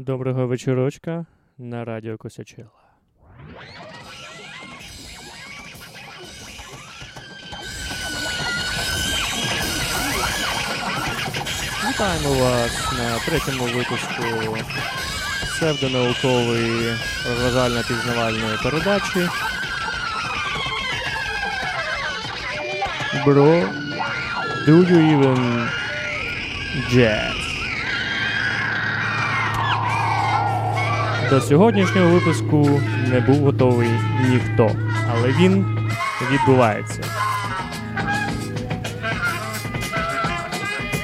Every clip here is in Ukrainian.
Доброго вечорочка на радіо Косячела. Вітаємо вас на третьому випуску псевдонаукової розважально-пізнавальної передачі. Bro, do you even jazz? До сьогоднішнього випуску не був готовий ніхто, але він відбувається.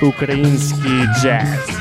Український джаз.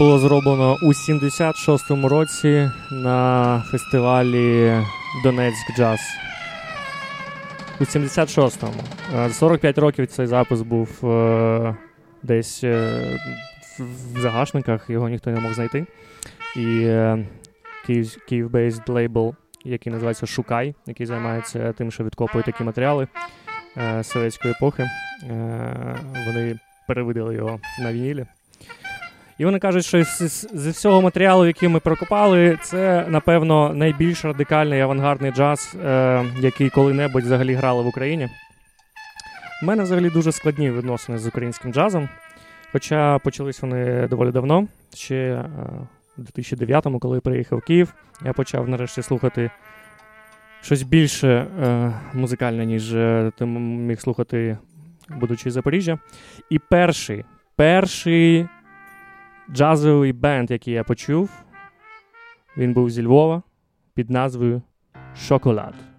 Було зроблено у 76-му році на фестивалі Донецьк Джаз у 76-му. 45 років цей запис був десь в загашниках, його ніхто не мог знайти. І Київ-based лейбл, який називається Шукай, який займається тим, що відкопує такі матеріали совєтської епохи. Вони перевидали його на вінілі. І вони кажуть, що з всього матеріалу, який ми прокопали, це, напевно, найбільш радикальний авангардний джаз, е, який коли-небудь взагалі грали в Україні. У мене взагалі дуже складні відносини з українським джазом. Хоча почались вони доволі давно, ще е, у 2009-му, коли я приїхав в Київ, я почав нарешті слухати щось більше е, музикальне, ніж е, ти міг слухати, будучи в Запоріжжя. І перший, перший джазовий бенд, який я почув, він був зі Львова під назвою Шоколад.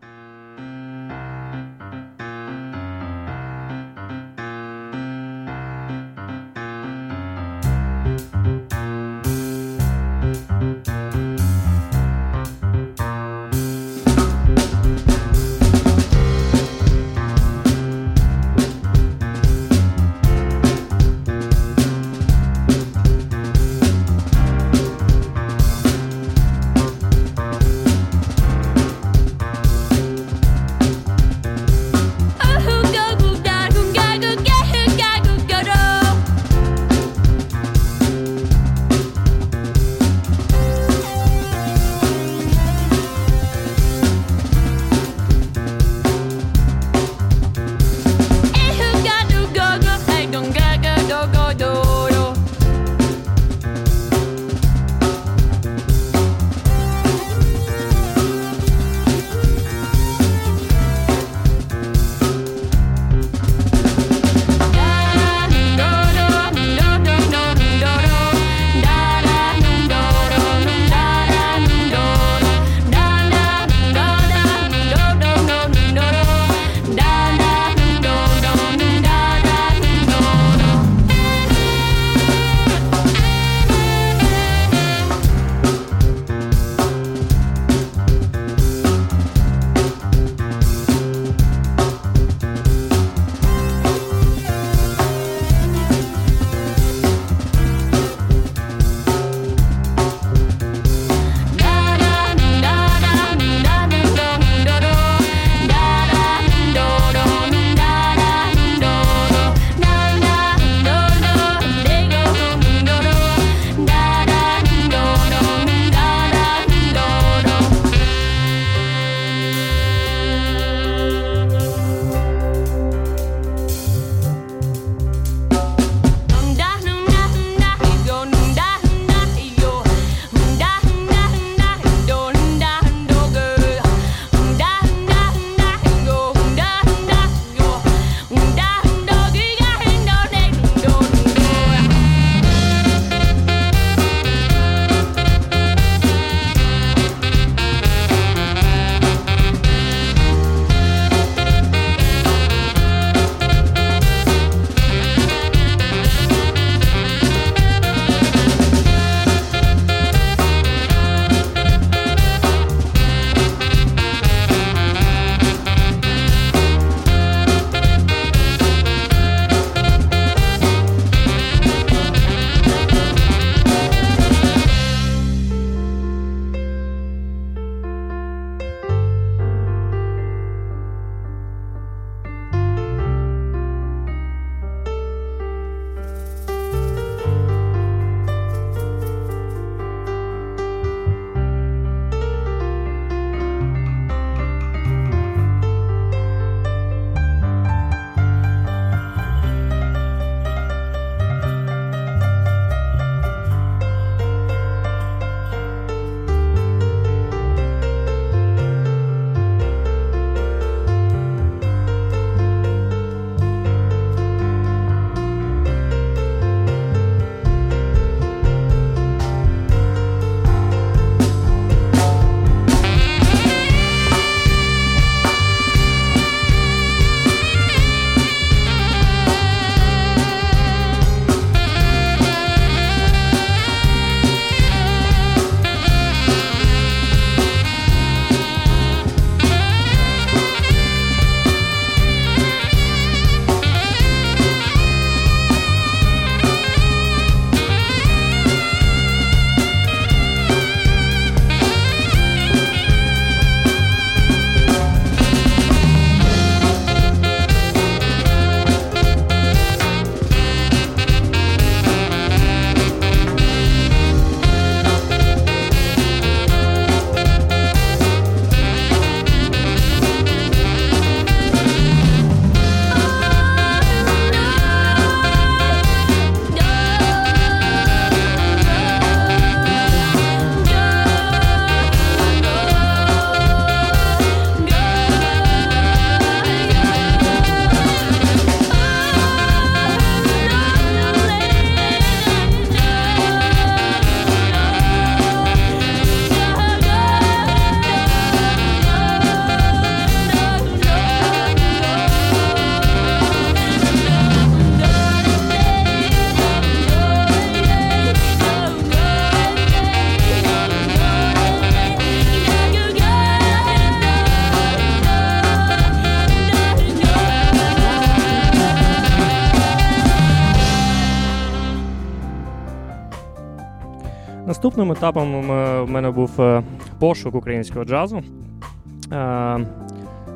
Наступним етапом в мене був пошук українського джазу.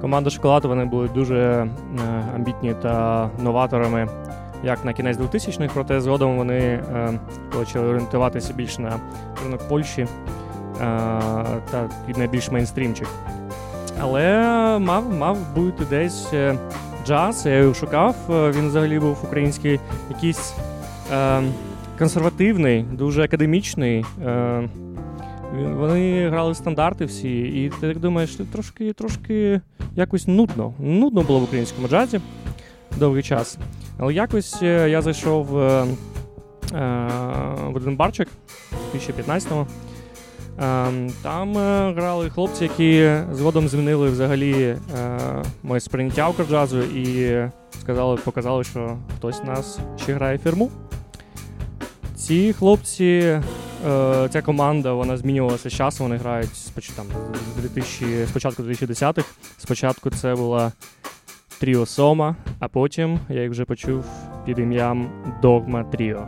Команда Шоколад вони були дуже амбітні та новаторами як на кінець 2000-х, проте згодом вони е, почали орієнтуватися більш на ринок Польщі е, та найбільш мейнстрімчик. Але мав мав бути десь е, джаз, я його шукав. Е, він взагалі був український, якийсь е, консервативний, дуже академічний. Е, вони грали стандарти всі, і ти так думаєш, трошки трошки якось нудно. Нудно було в українському джазі довгий час. Але якось е, я зайшов е, е, в один барчик 2015-го. Там грали хлопці, які згодом змінили взагалі моє сприйняття укрджазу і сказали, показали, що хтось нас ще грає фірму. Ці хлопці, ця команда вона змінювалася з часом, вони грають там, 2000, спочатку 2010-х. Спочатку це була Тріо Сома, а потім я їх вже почув під ім'ям Догма Тріо.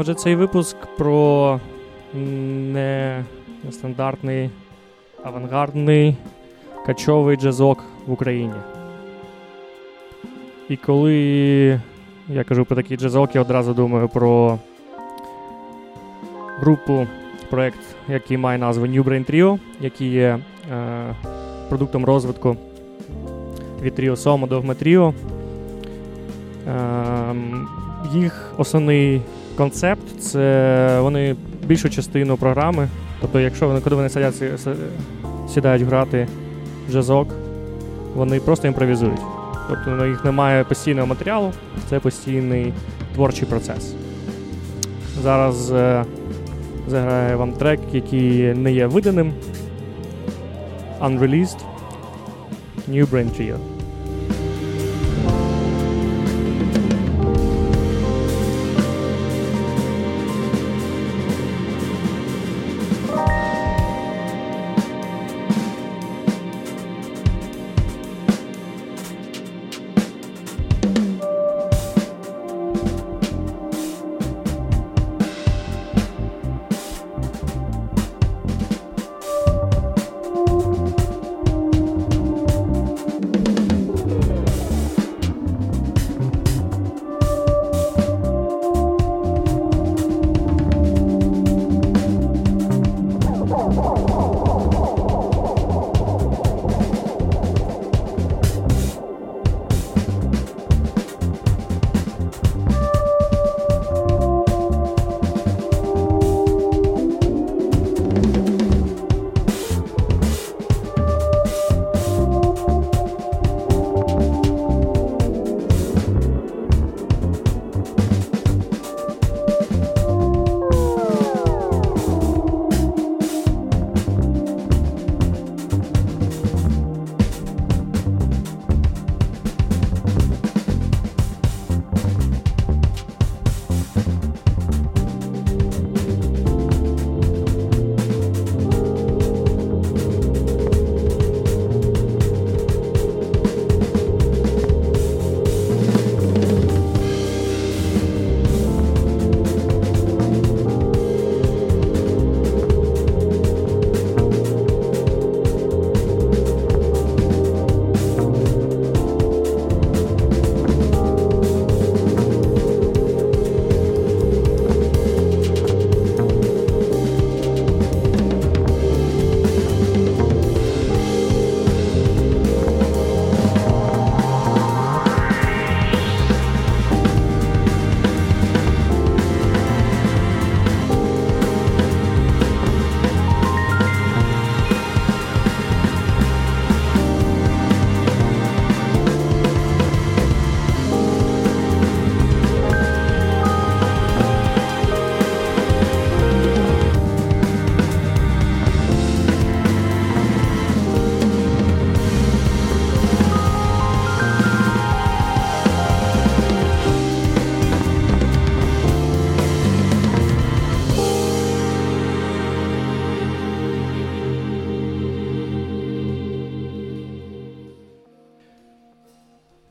Отже, цей випуск про нестандартний, авангардний качовий джазок в Україні. І коли я кажу про такий джазок, я одразу думаю про групу, проєкт, який має назву New Brain Trio, який є е, продуктом розвитку від Trio Somo до. Е, їх основний концепт це вони більшу частину програми. Тобто, якщо вони, коли вони сидять, сідають грати джазок, вони просто імпровізують. Тобто у них немає постійного матеріалу, це постійний творчий процес. Зараз е, заграю вам трек, який не є виданим. Unreleased New Brain Trio.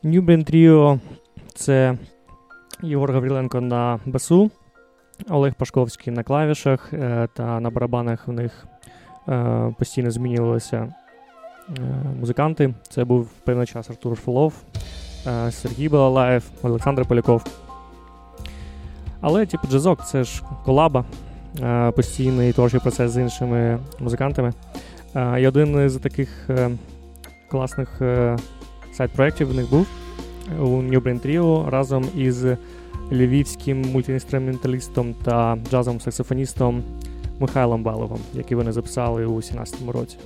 Нюбрін Тріо це Єгор Гавріленко на басу, Олег Пашковський на клавішах е, та на барабанах в них е, постійно змінювалися е, музиканти. Це був певний час Артур Фолов, Сергій Балалаєв, Олександр Поляков. Але, типу, джазок це ж колаба, постійний творчий процес з іншими музикантами. І один з таких класних сайт-проєктів в них був у New Brain Trio разом із львівським мультиінструменталістом та джазовим саксофоністом Михайлом Баловим, який вони записали у 2017 році.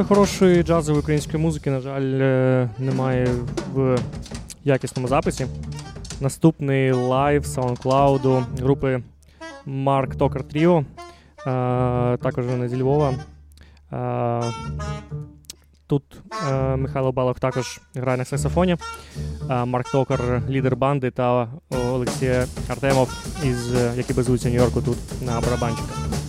Багато хорошої джазової української музики, на жаль, е, немає в якісному записі. Наступний лайв SoundCloud групи Mark Toker Trio. Е, також вони зі Львова. Е, тут Михайло Балох також грає на саксофоні. Марк Токер, лідер банди, та Олексій Артемов, із, який базується Нью-Йорку тут на барабанчиках.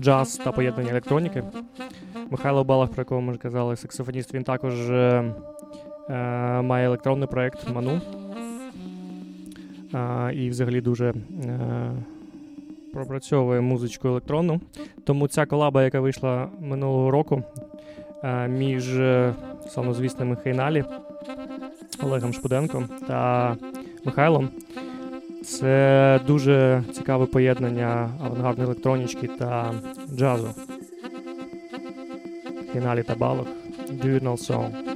Джаз та поєднання електроніки. Михайло Балах, про якого ми вже казали, саксофоніст, він також е, е, має електронний проєкт Ману. Е, і взагалі дуже е, пропрацьовує музичку електронну. Тому ця колаба, яка вийшла минулого року е, між е, славнозвісними Хейналі Олегом Шпуденком та Михайлом. Це дуже цікаве поєднання авангардної електронічки та джазу. Хіналі та балок. Do song?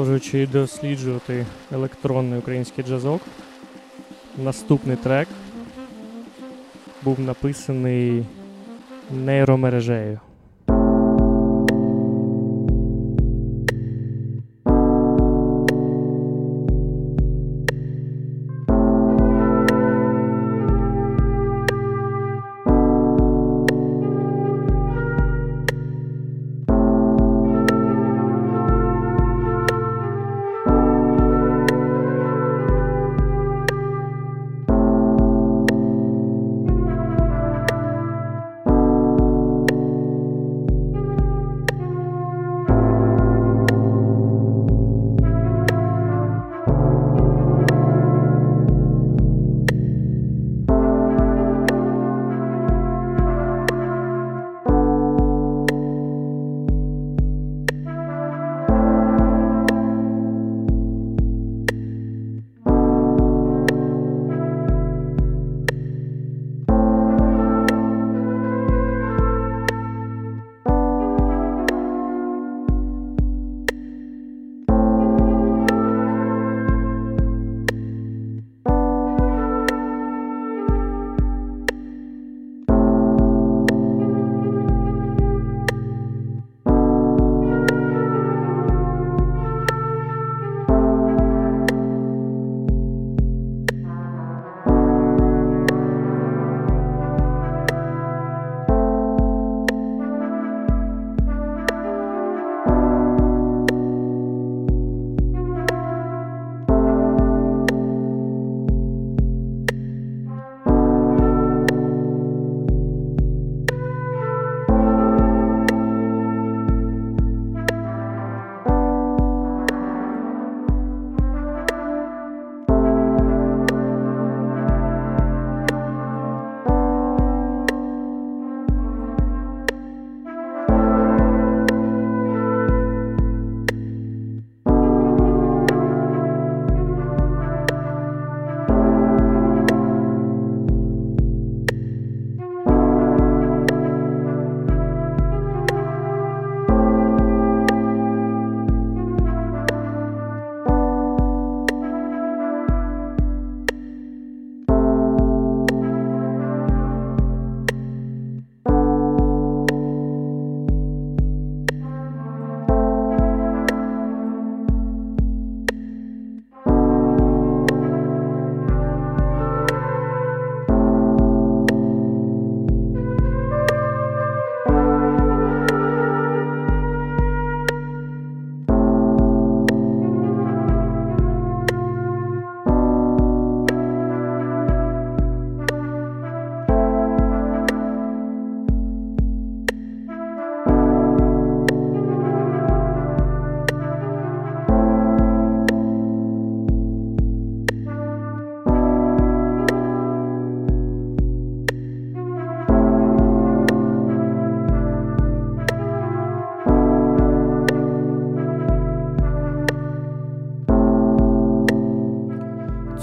Продовжуючи досліджувати електронний український джазок, наступний трек був написаний нейромережею.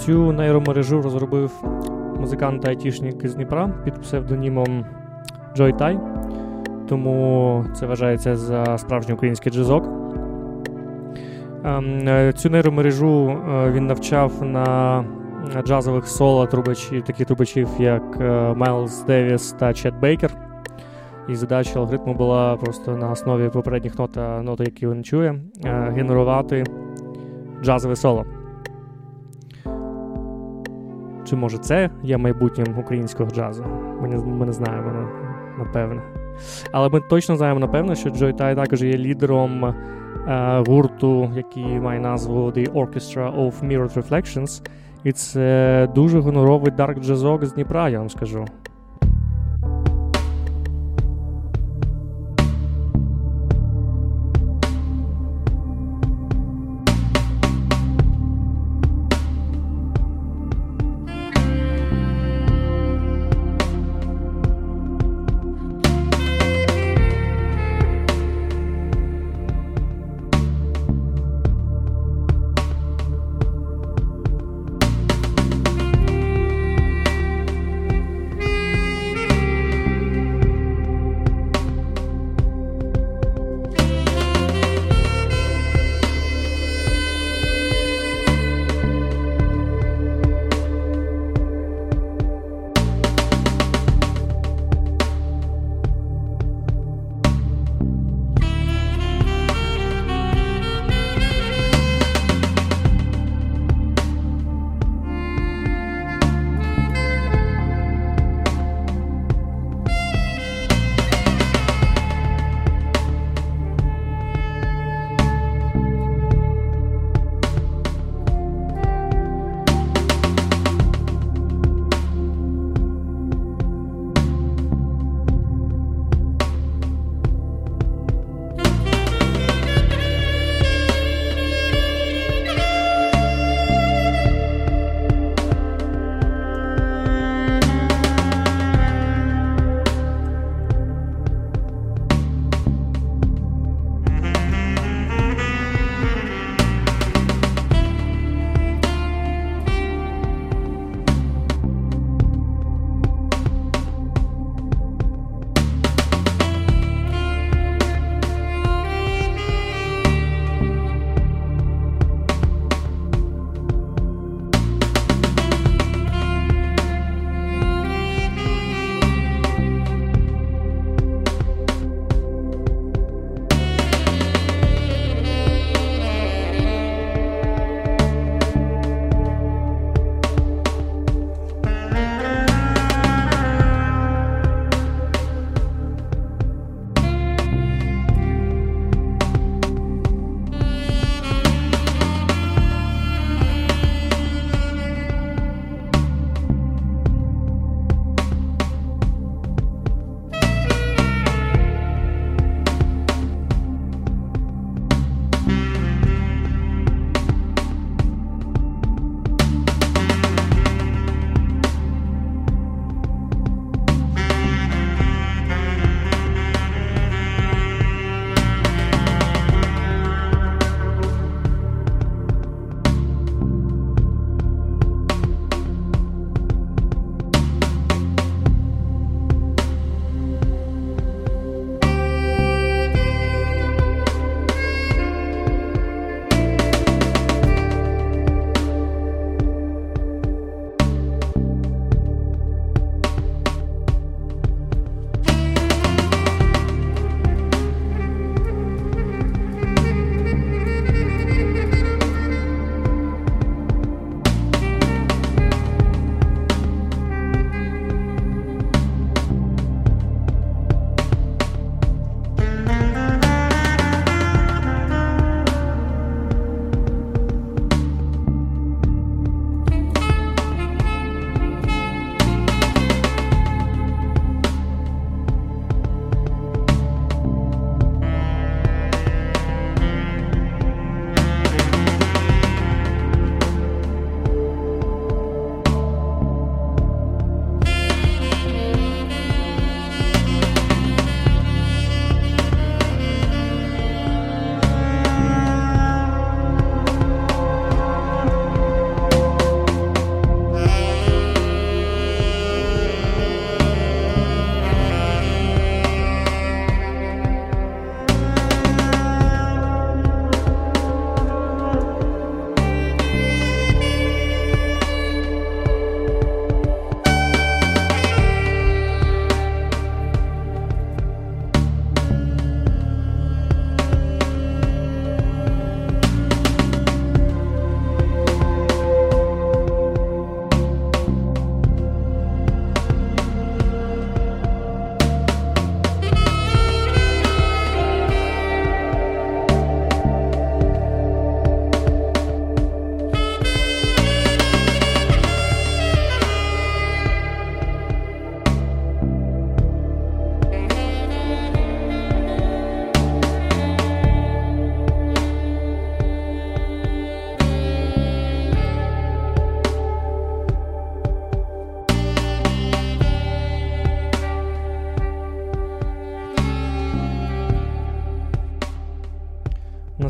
Цю нейромережу розробив музикант та айтішник з Дніпра під псевдонімом Joy Tai. Тому це вважається за справжній український джазок. Ем, е, цю нейромережу е, він навчав на джазових соло трубачів, таких трубачів, як Майлз Девіс та Чет Бейкер. І задача алгоритму була просто на основі попередніх нот, нот які він чує, генерувати джазове соло. Чи може це є майбутнім українського джазу? Ми не, ми не знаємо, напевне. Але ми точно знаємо, напевно, що Джой Тай також є лідером е, гурту, який має назву The Orchestra of Mirrored Reflections. І це дуже гоноровий дарк джазок з Дніпра, я вам скажу.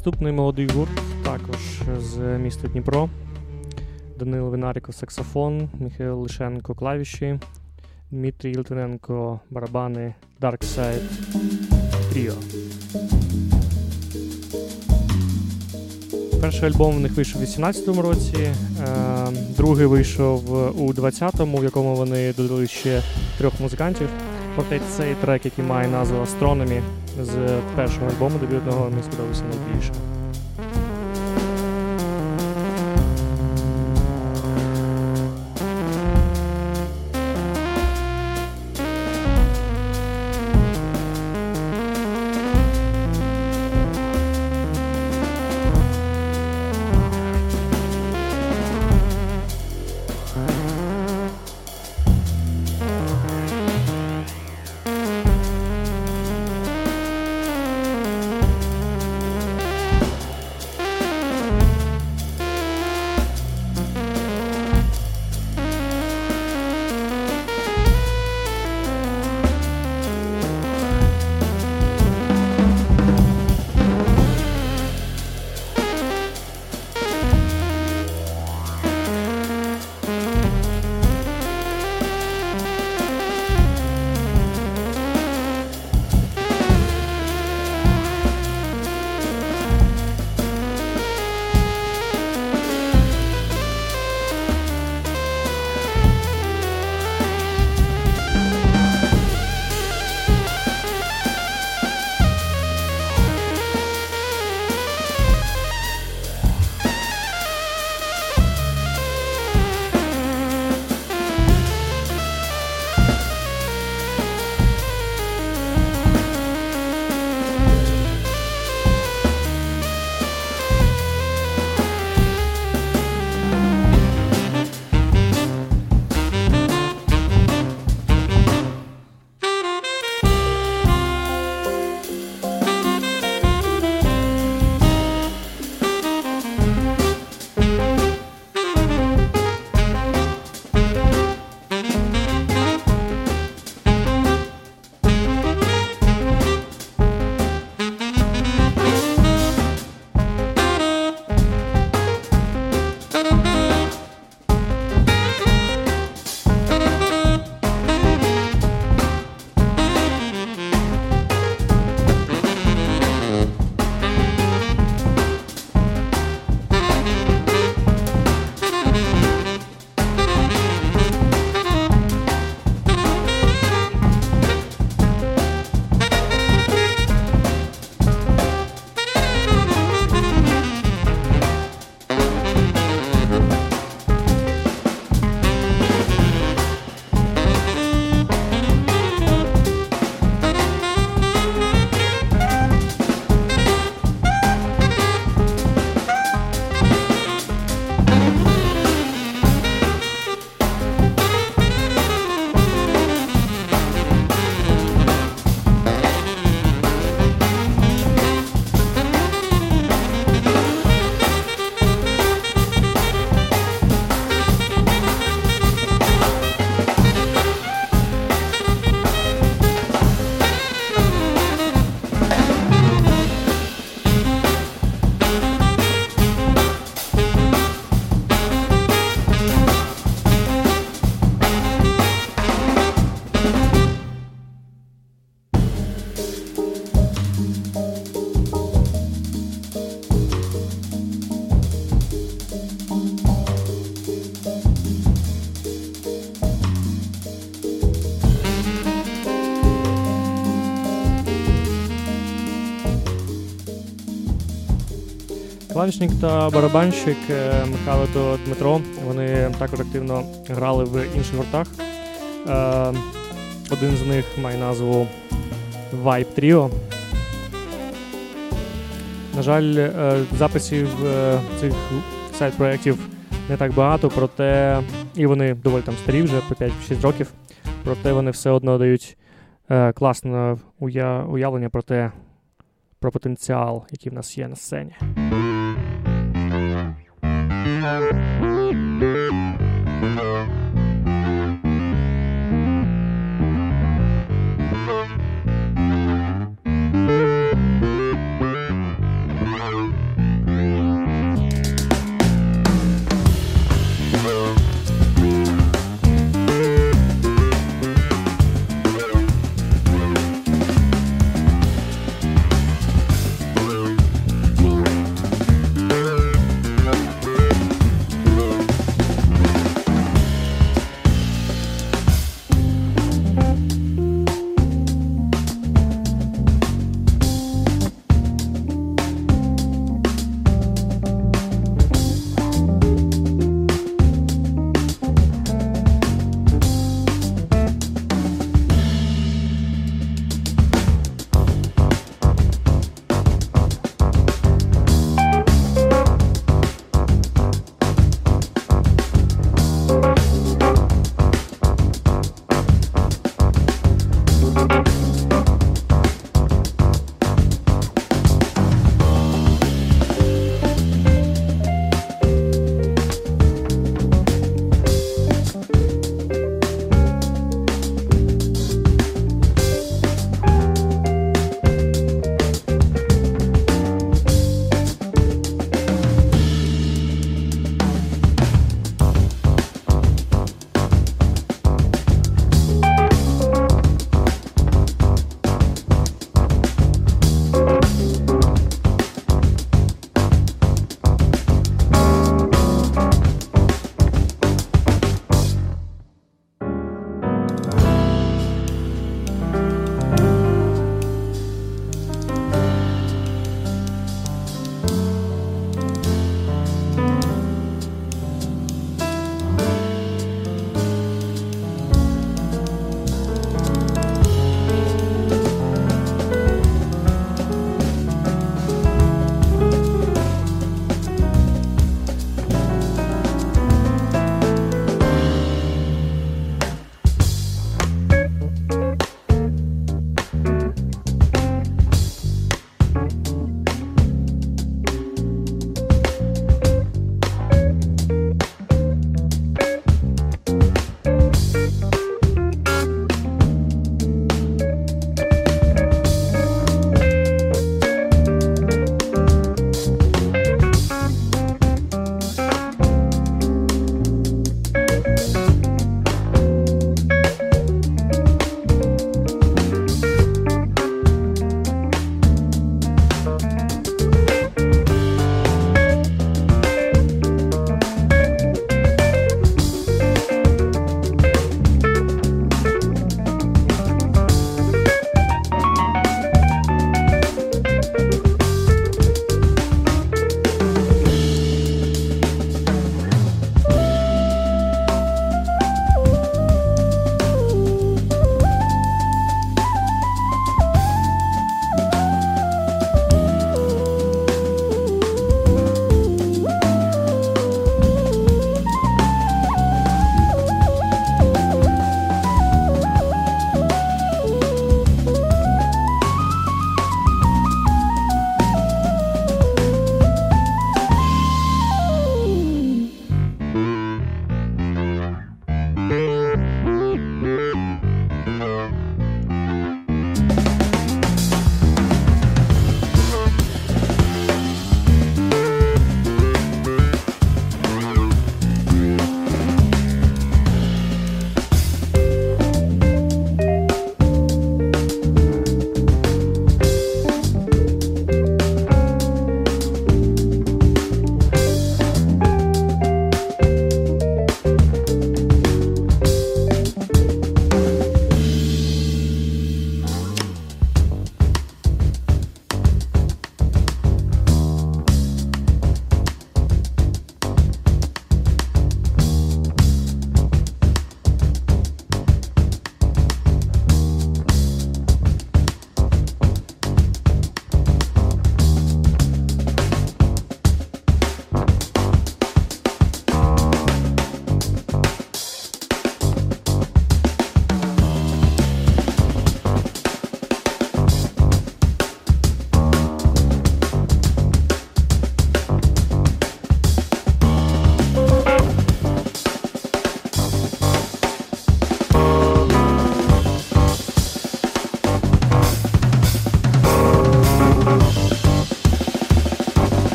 Наступний молодий гурт також з міста Дніпро. Данило Винаріко саксофон, Михайло Лишенко клавіші, Дмитрій Литвиненко барабани, Dark Side Trio. Перший альбом в них вийшов у 2018 році, е, другий вийшов у 20-му, в якому вони додали ще трьох музикантів. Проте цей трек, який має назву Astronomy з першого альбому дебютного, мені сподобався найбільше. Клавішник та барабанщик е, Михайло та Дмитро. Вони також активно грали в інших гуртах. Е, один з них має назву Vibe Trio. На жаль, е, записів цих сайт-проєктів не так багато, проте і вони доволі там старі вже по 5-6 років. Проте вони все одно дають класне уявлення про те, про потенціал, який в нас є на сцені. time.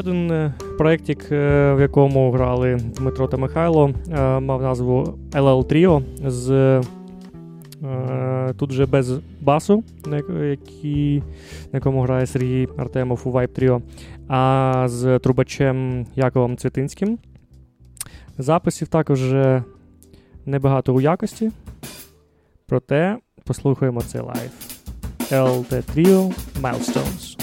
Ще один е, проєктик, е, в якому грали Дмитро та Михайло, е, мав назву LL Trio з тут вже без басу, на як- який, на якому грає Сергій Артемов у Vibe Trio, а з трубачем Яковом Цвітинським. Записів також небагато у якості, проте послухаємо це лайв. LT Trio Milestones.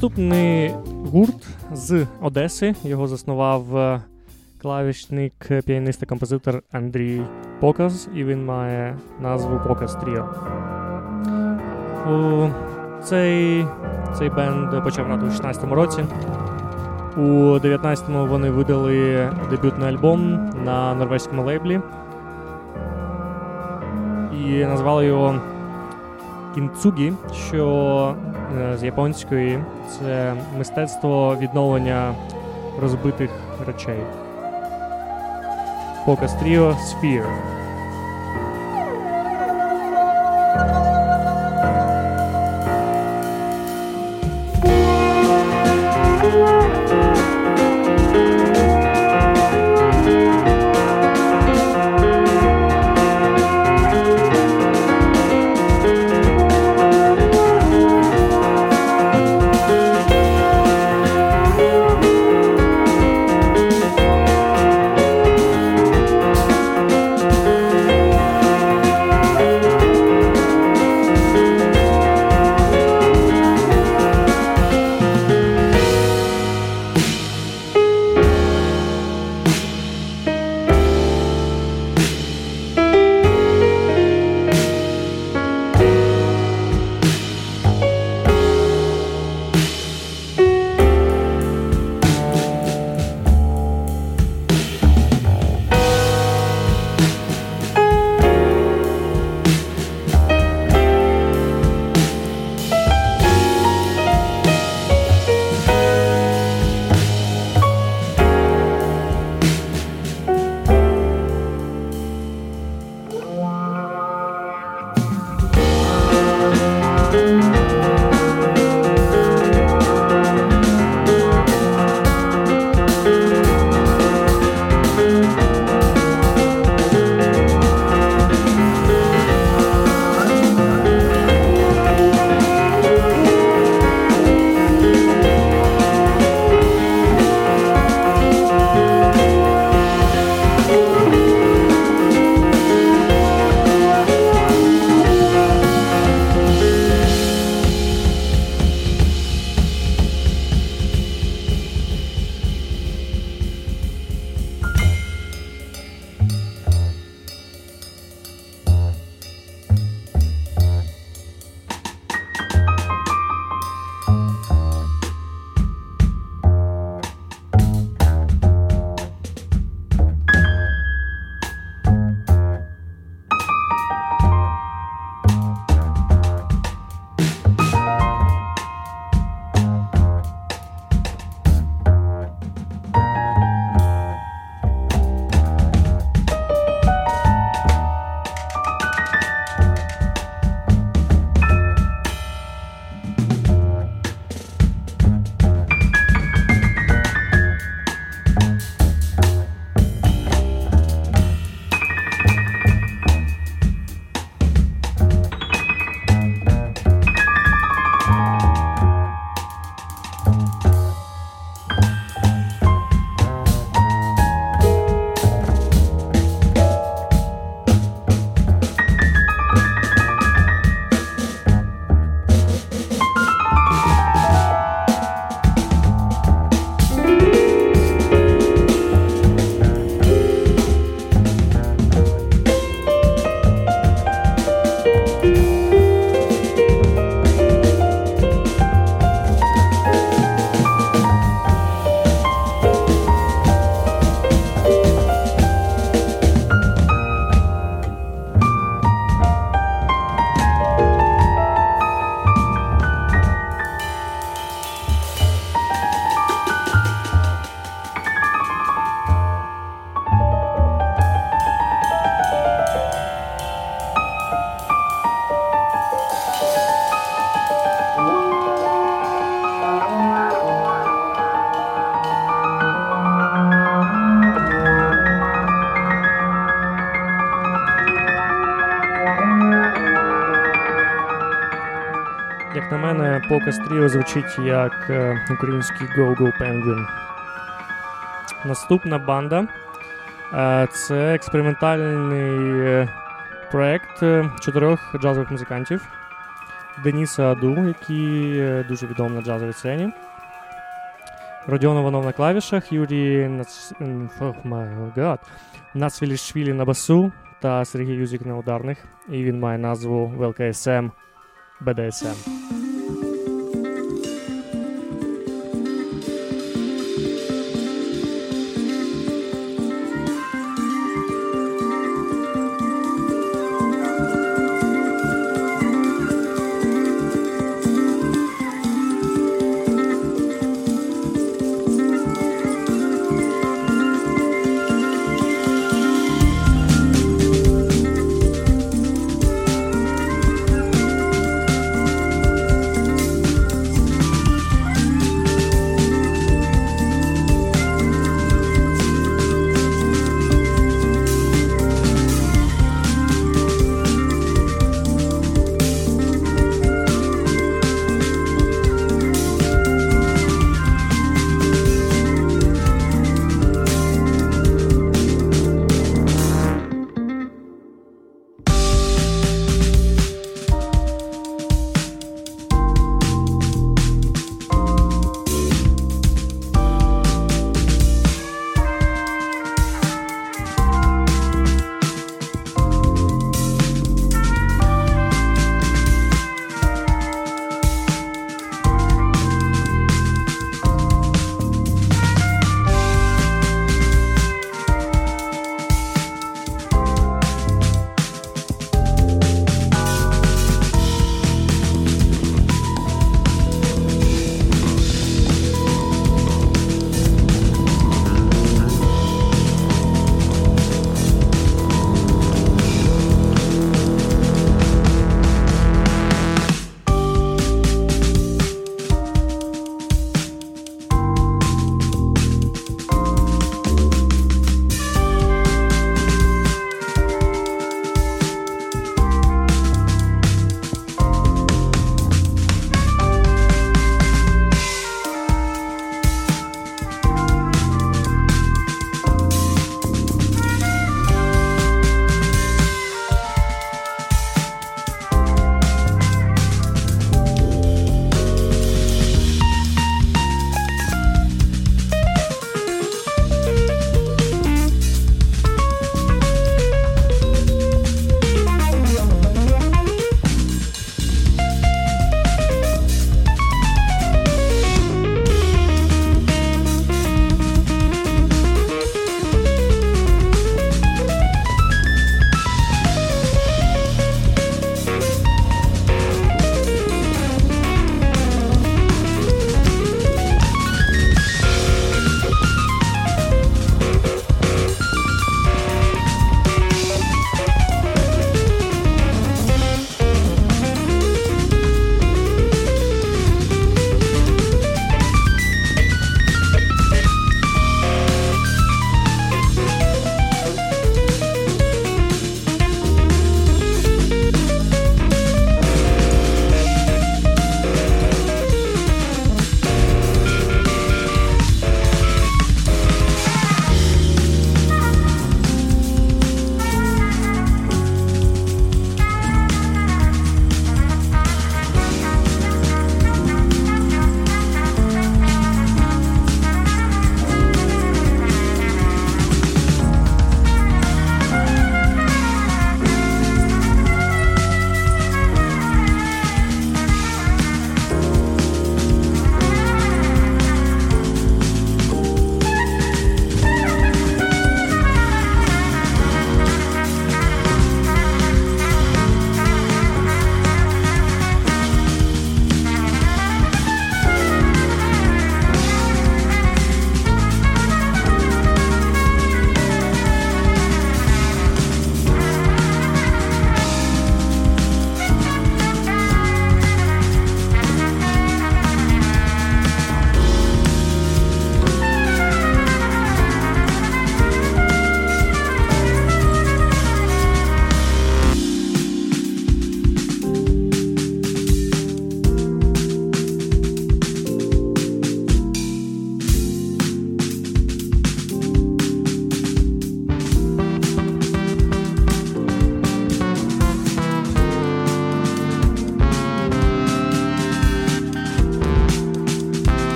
Наступний гурт з Одеси. Його заснував клавішник, піаніст та композитор Андрій Показ, і він має назву Показ Тріо. Цей цей бенд почав грати у 16-му році. У 19-му вони видали дебютний альбом на норвезькому лейблі і назвали його Кінцугі, що е, з японської це мистецтво відновлення розбитих речей. Показ Тріо Sphere. Показ Тріо звучить як е, український Go-Go Penguin. Наступна банда е, це експериментальний е, проєкт чотирьох джазових музикантів. Деніса Аду, який дуже відомий на джазовій сцені. Родіон Іванов на клавішах, Юрій Нац... oh. Нацвілішвілі на басу та Сергій Юзік на ударних. І він має назву ВЛКСМ БДСМ.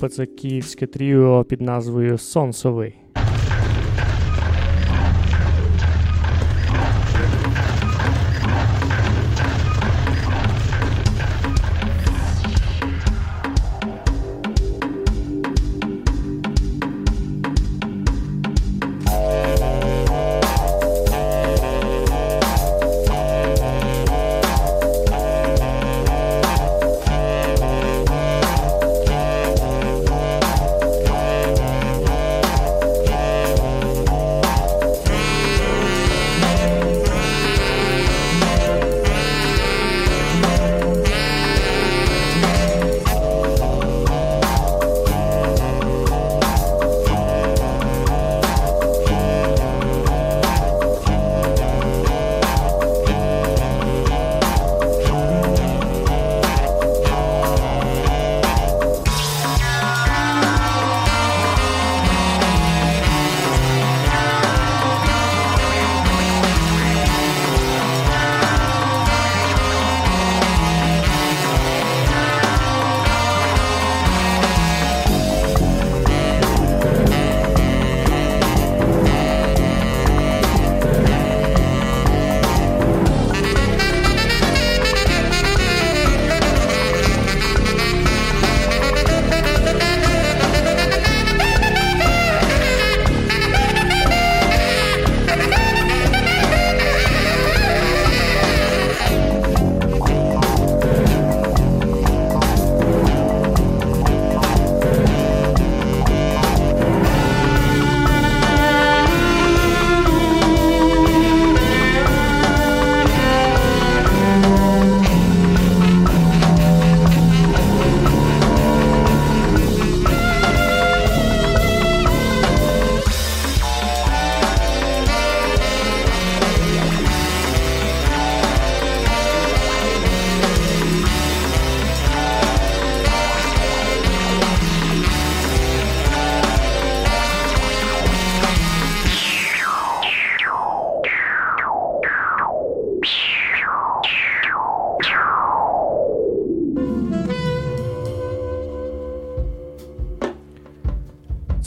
Група це київське тріо під назвою Сонсовий.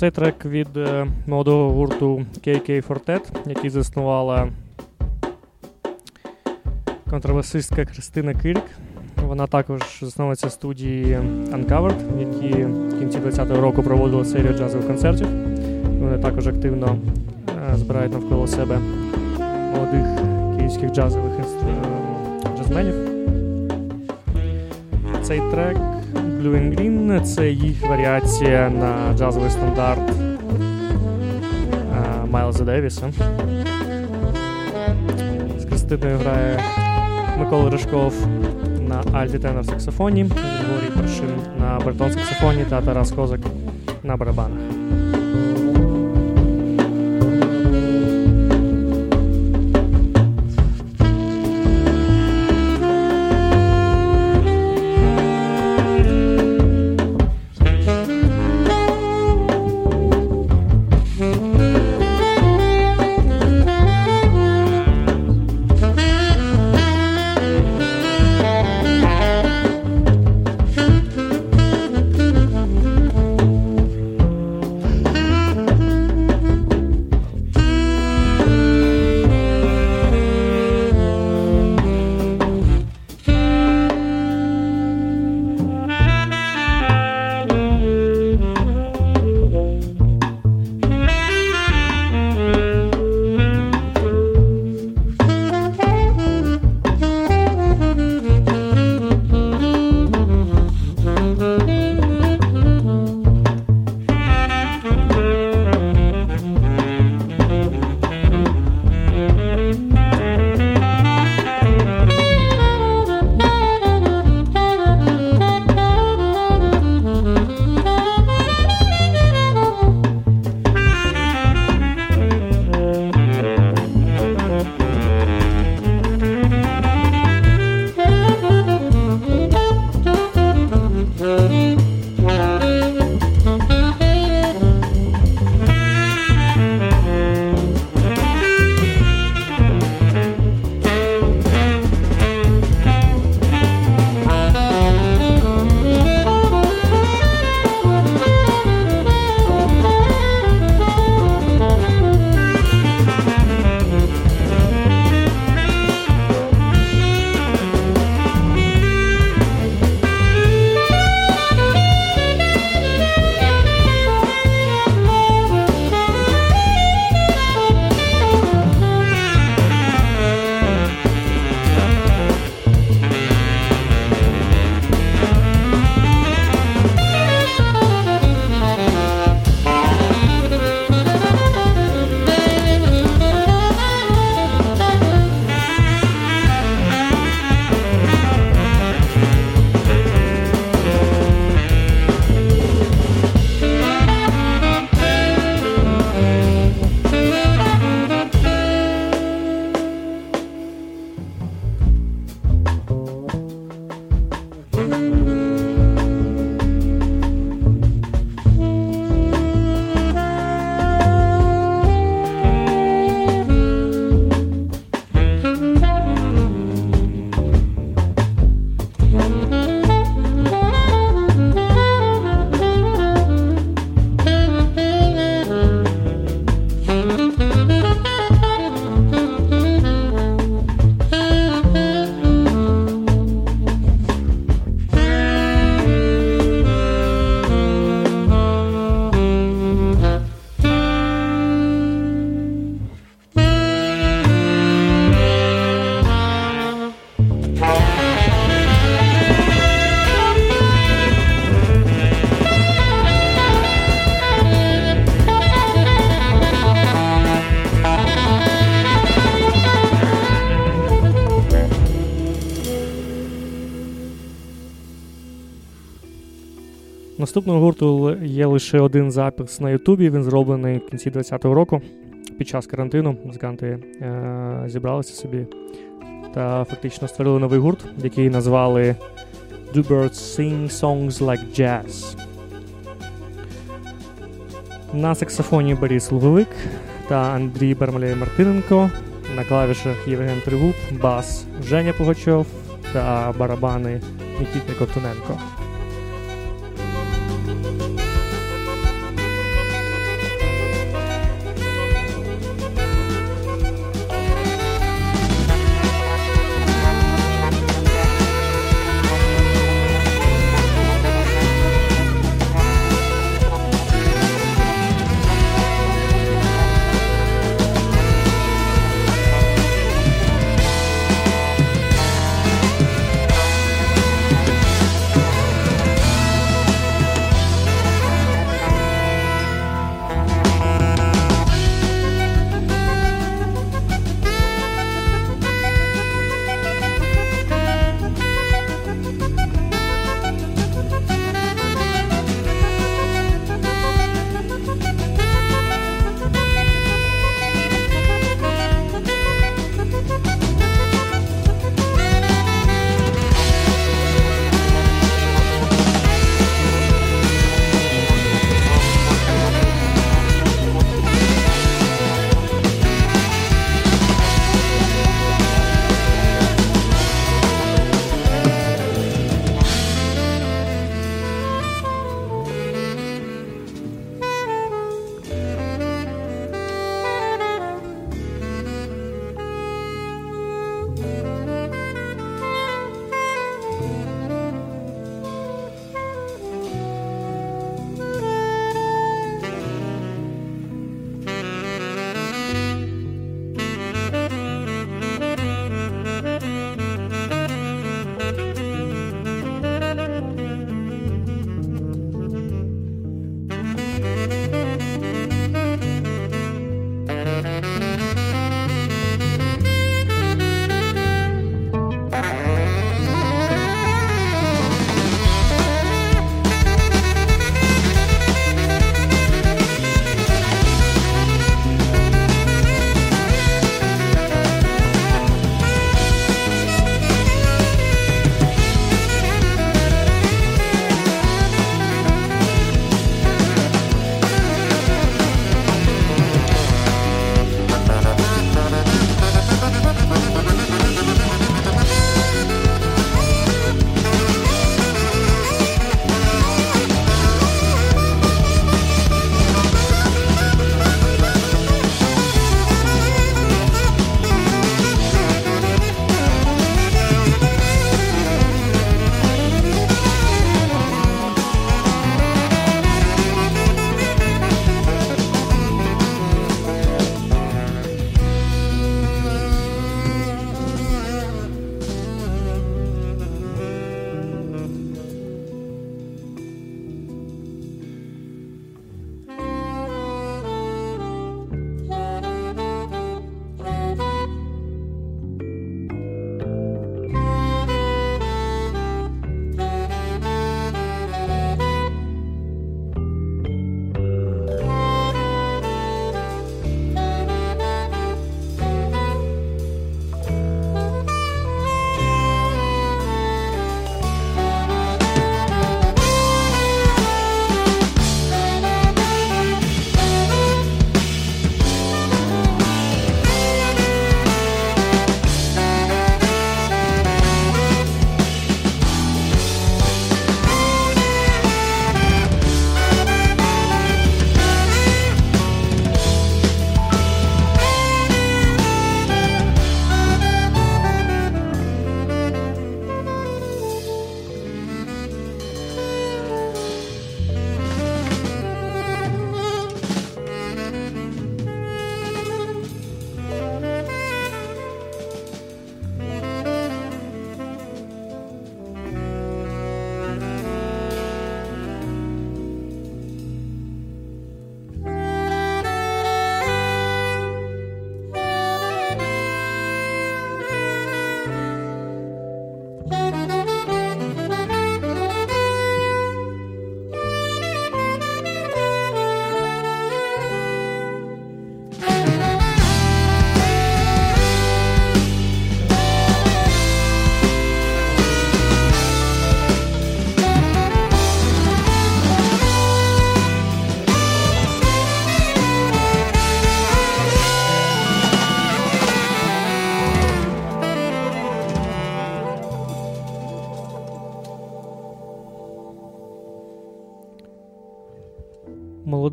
Цей трек від е, молодого гурту KK Fortet, який заснувала контрабасистка Кристина Кирк. Вона також засновниця студії Uncovered, які в кінці 20-го року проводили серію джазових концертів. Вони також активно е, збирають навколо себе молодих київських джазових інстру- джазменів. Цей трек Blue and Green це їх варіація на джазовий стандарт е, Майлза Девіса. З Кристиною грає Микола Рижков на альтітенор саксофоні, Григорій Паршин на баритон саксофоні та Тарас Козак на барабанах. Наступного гурту є лише один запис на Ютубі. Він зроблений в кінці 2020 року. Під час карантину музиканти е- зібралися собі та фактично створили новий гурт, який назвали Do Birds Sing Songs Like Jazz. На саксофоні Борис Луговик та Андрій Бармалей Мартиненко. На клавішах Євген Тригуб, бас Женя Пугачов та барабани Нікіта Ковтуненко.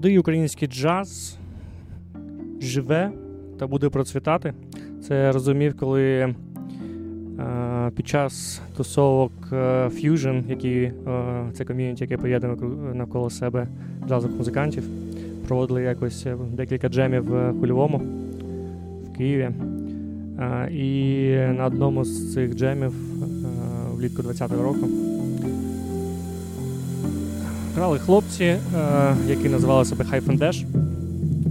Молодий український джаз живе та буде процвітати. Це я розумів, коли е, під час тусовок е, Fusion, які е, це ком'юніті, яке поєднує навколо себе джазових музикантів, проводили якось декілька джемів в Хульовому в Києві. І на одному з цих джемів влітку 20-го року грали хлопці, е, які називали себе Hyphen Dash.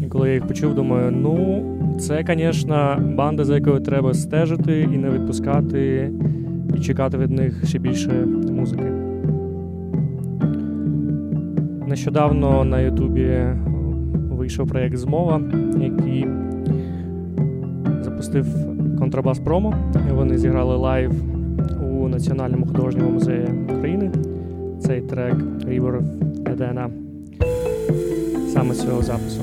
І коли я їх почув, думаю, ну, це, звісно, банда, за якою треба стежити і не відпускати, і чекати від них ще більше музики. Нещодавно на Ютубі вийшов проєкт Змова, який запустив контрабас промо. Вони зіграли лайв у Національному художньому музеї України. Цей трек River Edena саме з цього запису.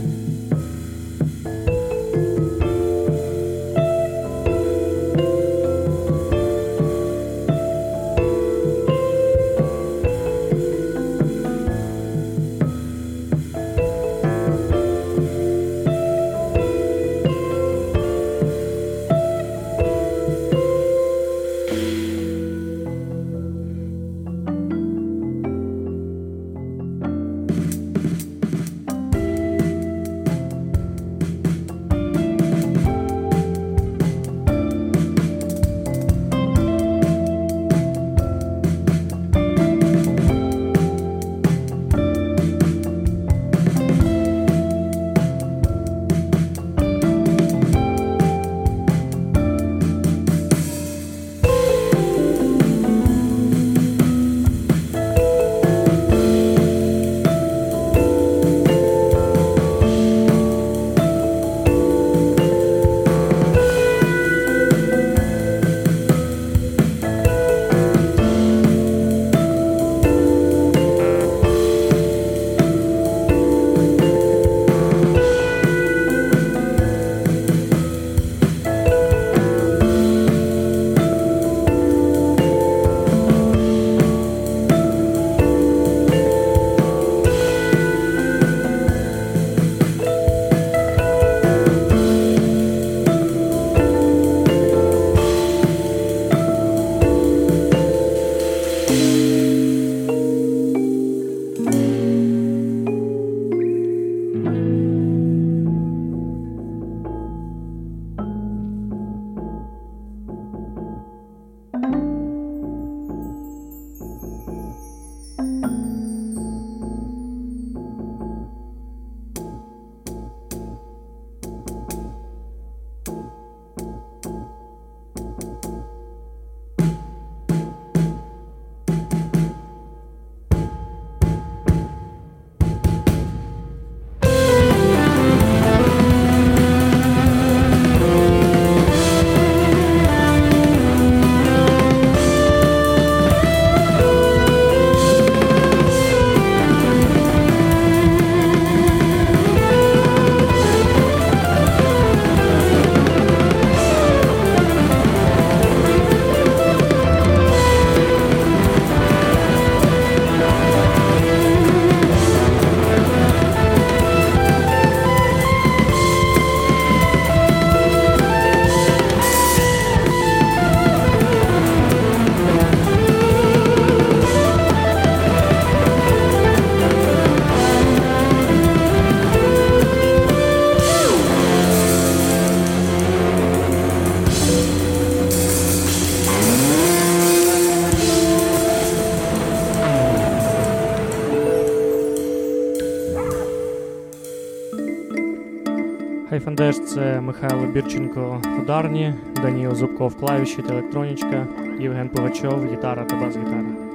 Хайфандеш це Михайло Бірченко ударні, Даніл Зубков клавіші та електронічка, Євген Пугачов, гітара та бас-гітара.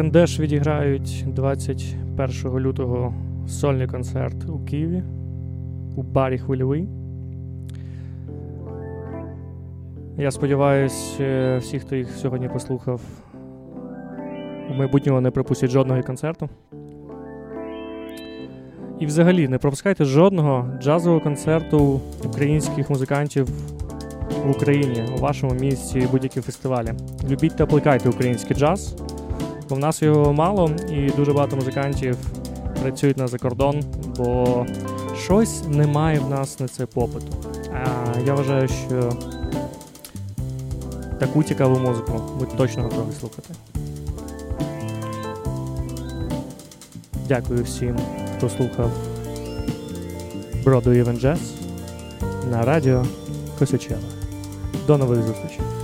Хайфендеш відіграють 21 лютого сольний концерт у Києві у барі Хвильовий. Я сподіваюся, всі, хто їх сьогодні послухав, у майбутнього не пропустять жодного концерту. І взагалі не пропускайте жодного джазового концерту українських музикантів в Україні, у вашому місці будь-які фестивалі. Любіть та плекайте український джаз, бо в нас його мало, і дуже багато музикантів працюють на закордон, бо щось немає в нас на це попиту. А я вважаю, що таку цікаву музику ви точно готові слухати. Дякую всім, хто слухав Broadway Even Jazz на радіо Косячела. До нових зустрічей!